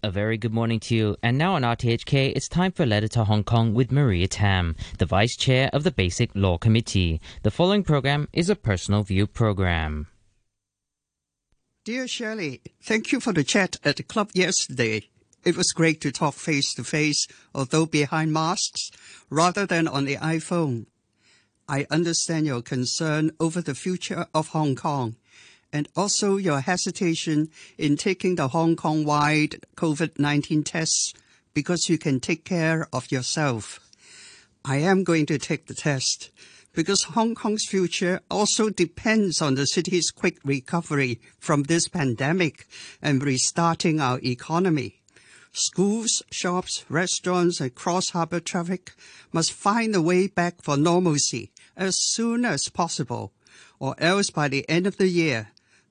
A very good morning to you. And now on RTHK, it's time for letter to Hong Kong with Maria Tam, the Vice Chair of the Basic Law Committee. The following program is a personal view program. Dear Shirley, thank you for the chat at the club yesterday. It was great to talk face to face, although behind masks, rather than on the iPhone. I understand your concern over the future of Hong Kong and also your hesitation in taking the Hong Kong wide COVID 19 tests because you can take care of yourself. I am going to take the test because Hong Kong's future also depends on the city's quick recovery from this pandemic and restarting our economy. Schools, shops, restaurants, and cross harbour traffic must find a way back for normalcy as soon as possible, or else by the end of the year,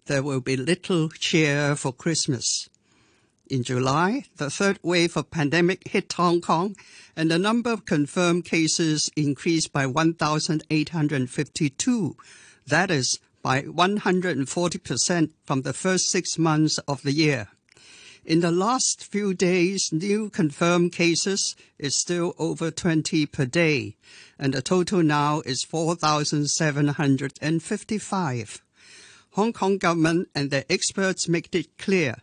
there will be little cheer for Christmas. In July, the third wave of pandemic hit Hong Kong, and the number of confirmed cases increased by 1,852. That is, by 140% from the first six months of the year. In the last few days, new confirmed cases is still over 20 per day, and the total now is 4,755. Hong Kong government and their experts make it clear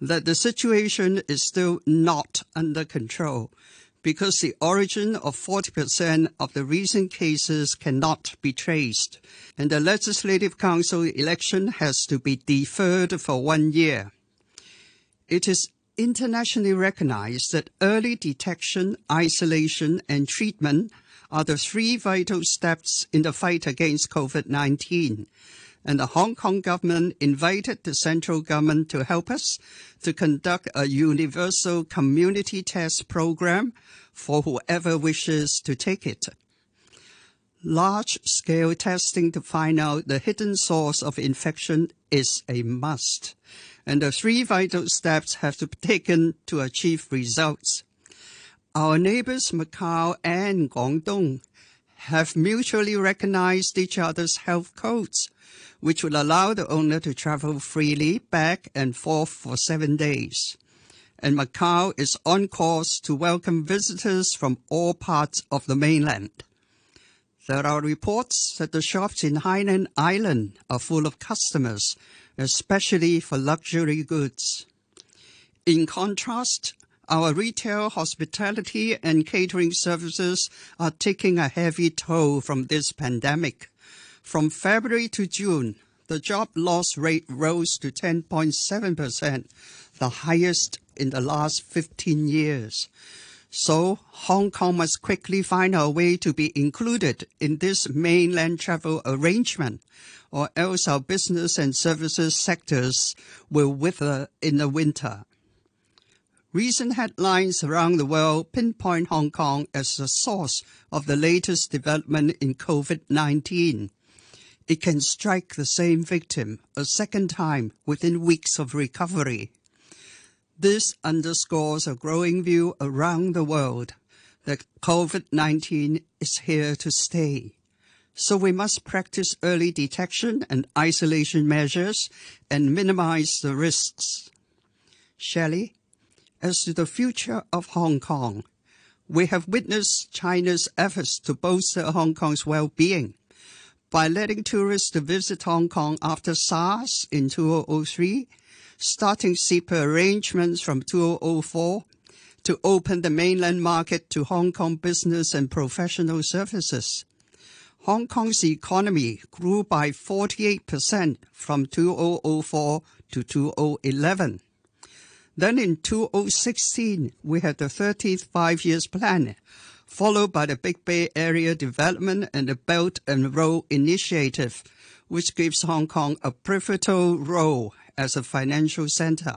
that the situation is still not under control because the origin of 40% of the recent cases cannot be traced, and the Legislative Council election has to be deferred for one year. It is internationally recognized that early detection, isolation, and treatment are the three vital steps in the fight against COVID 19 and the Hong Kong government invited the central government to help us to conduct a universal community test program for whoever wishes to take it. Large scale testing to find out the hidden source of infection is a must, and the three vital steps have to be taken to achieve results. Our neighbors Macau and Guangdong have mutually recognized each other's health codes which will allow the owner to travel freely back and forth for seven days. And Macau is on course to welcome visitors from all parts of the mainland. There are reports that the shops in Hainan Island are full of customers, especially for luxury goods. In contrast, our retail, hospitality, and catering services are taking a heavy toll from this pandemic. From February to June, the job loss rate rose to 10.7%, the highest in the last 15 years. So Hong Kong must quickly find a way to be included in this mainland travel arrangement, or else our business and services sectors will wither in the winter. Recent headlines around the world pinpoint Hong Kong as the source of the latest development in COVID-19 it can strike the same victim a second time within weeks of recovery. This underscores a growing view around the world that COVID 19 is here to stay. So we must practice early detection and isolation measures and minimize the risks. Shirley, as to the future of Hong Kong, we have witnessed China's efforts to bolster Hong Kong's well-being by letting tourists to visit Hong Kong after SARS in 2003, starting CEPA arrangements from 2004 to open the mainland market to Hong Kong business and professional services. Hong Kong's economy grew by 48% from 2004 to 2011. Then in 2016, we had the 13th five years plan, followed by the Big Bay Area Development and the Belt and Road Initiative, which gives Hong Kong a pivotal role as a financial center.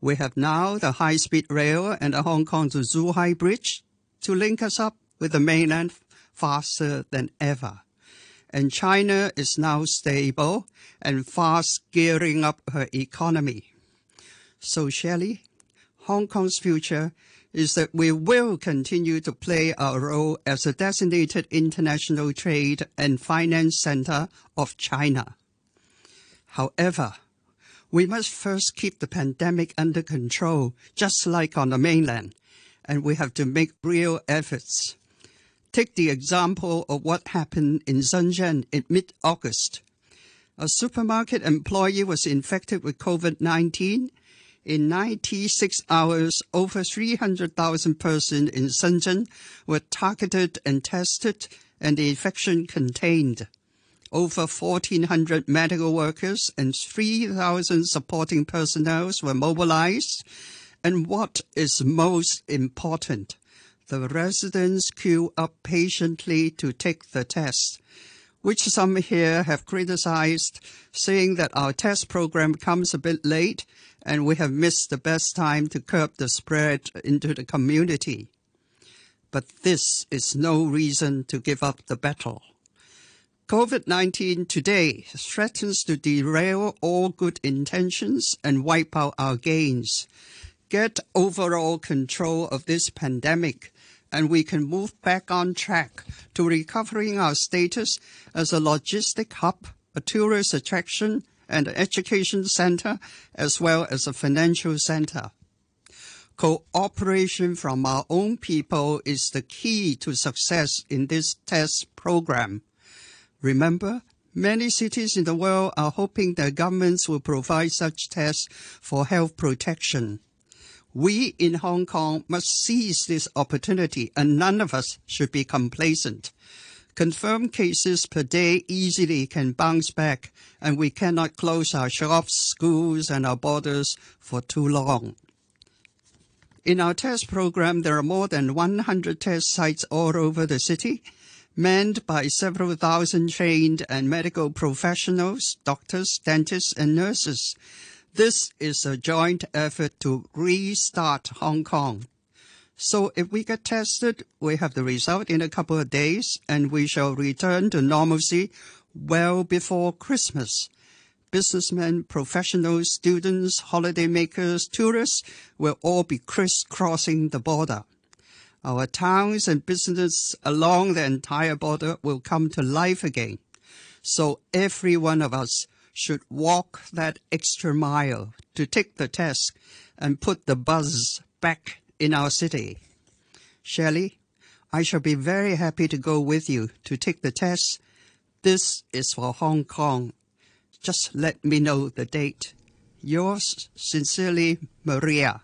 We have now the high-speed rail and the Hong Kong to Zhuhai Bridge to link us up with the mainland faster than ever. And China is now stable and fast gearing up her economy. So, Shirley, Hong Kong's future is that we will continue to play our role as a designated international trade and finance center of China. However, We must first keep the pandemic under control, just like on the mainland, and we have to make real efforts. Take the example of what happened in Shenzhen in mid-August. A supermarket employee was infected with COVID-19. In 96 hours, over 300,000 persons in Shenzhen were targeted and tested and the infection contained over 1,400 medical workers and 3,000 supporting personnel were mobilized. And what is most important, the residents queue up patiently to take the test, which some here have criticized, saying that our test program comes a bit late and we have missed the best time to curb the spread into the community. But this is no reason to give up the battle. COVID-19 today threatens to derail all good intentions and wipe out our gains. Get overall control of this pandemic and we can move back on track to recovering our status as a logistic hub, a tourist attraction, and an education center, as well as a financial center. Cooperation from our own people is the key to success in this test program. Remember, many cities in the world are hoping their governments will provide such tests for health protection. We in Hong Kong must seize this opportunity and none of us should be complacent. Confirmed cases per day easily can bounce back and we cannot close our shops, schools and our borders for too long. In our test program, there are more than 100 test sites all over the city manned by several thousand trained and medical professionals, doctors, dentists, and nurses. This is a joint effort to restart Hong Kong. So if we get tested, we have the result in a couple of days, and we shall return to normalcy well before Christmas. Businessmen, professionals, students, holidaymakers, tourists will all be crisscrossing the border. Our towns and businesses along the entire border will come to life again. So every one of us should walk that extra mile to take the test and put the buzz back in our city. Shirley, I shall be very happy to go with you to take the test. This is for Hong Kong. Just let me know the date. Yours sincerely, Maria.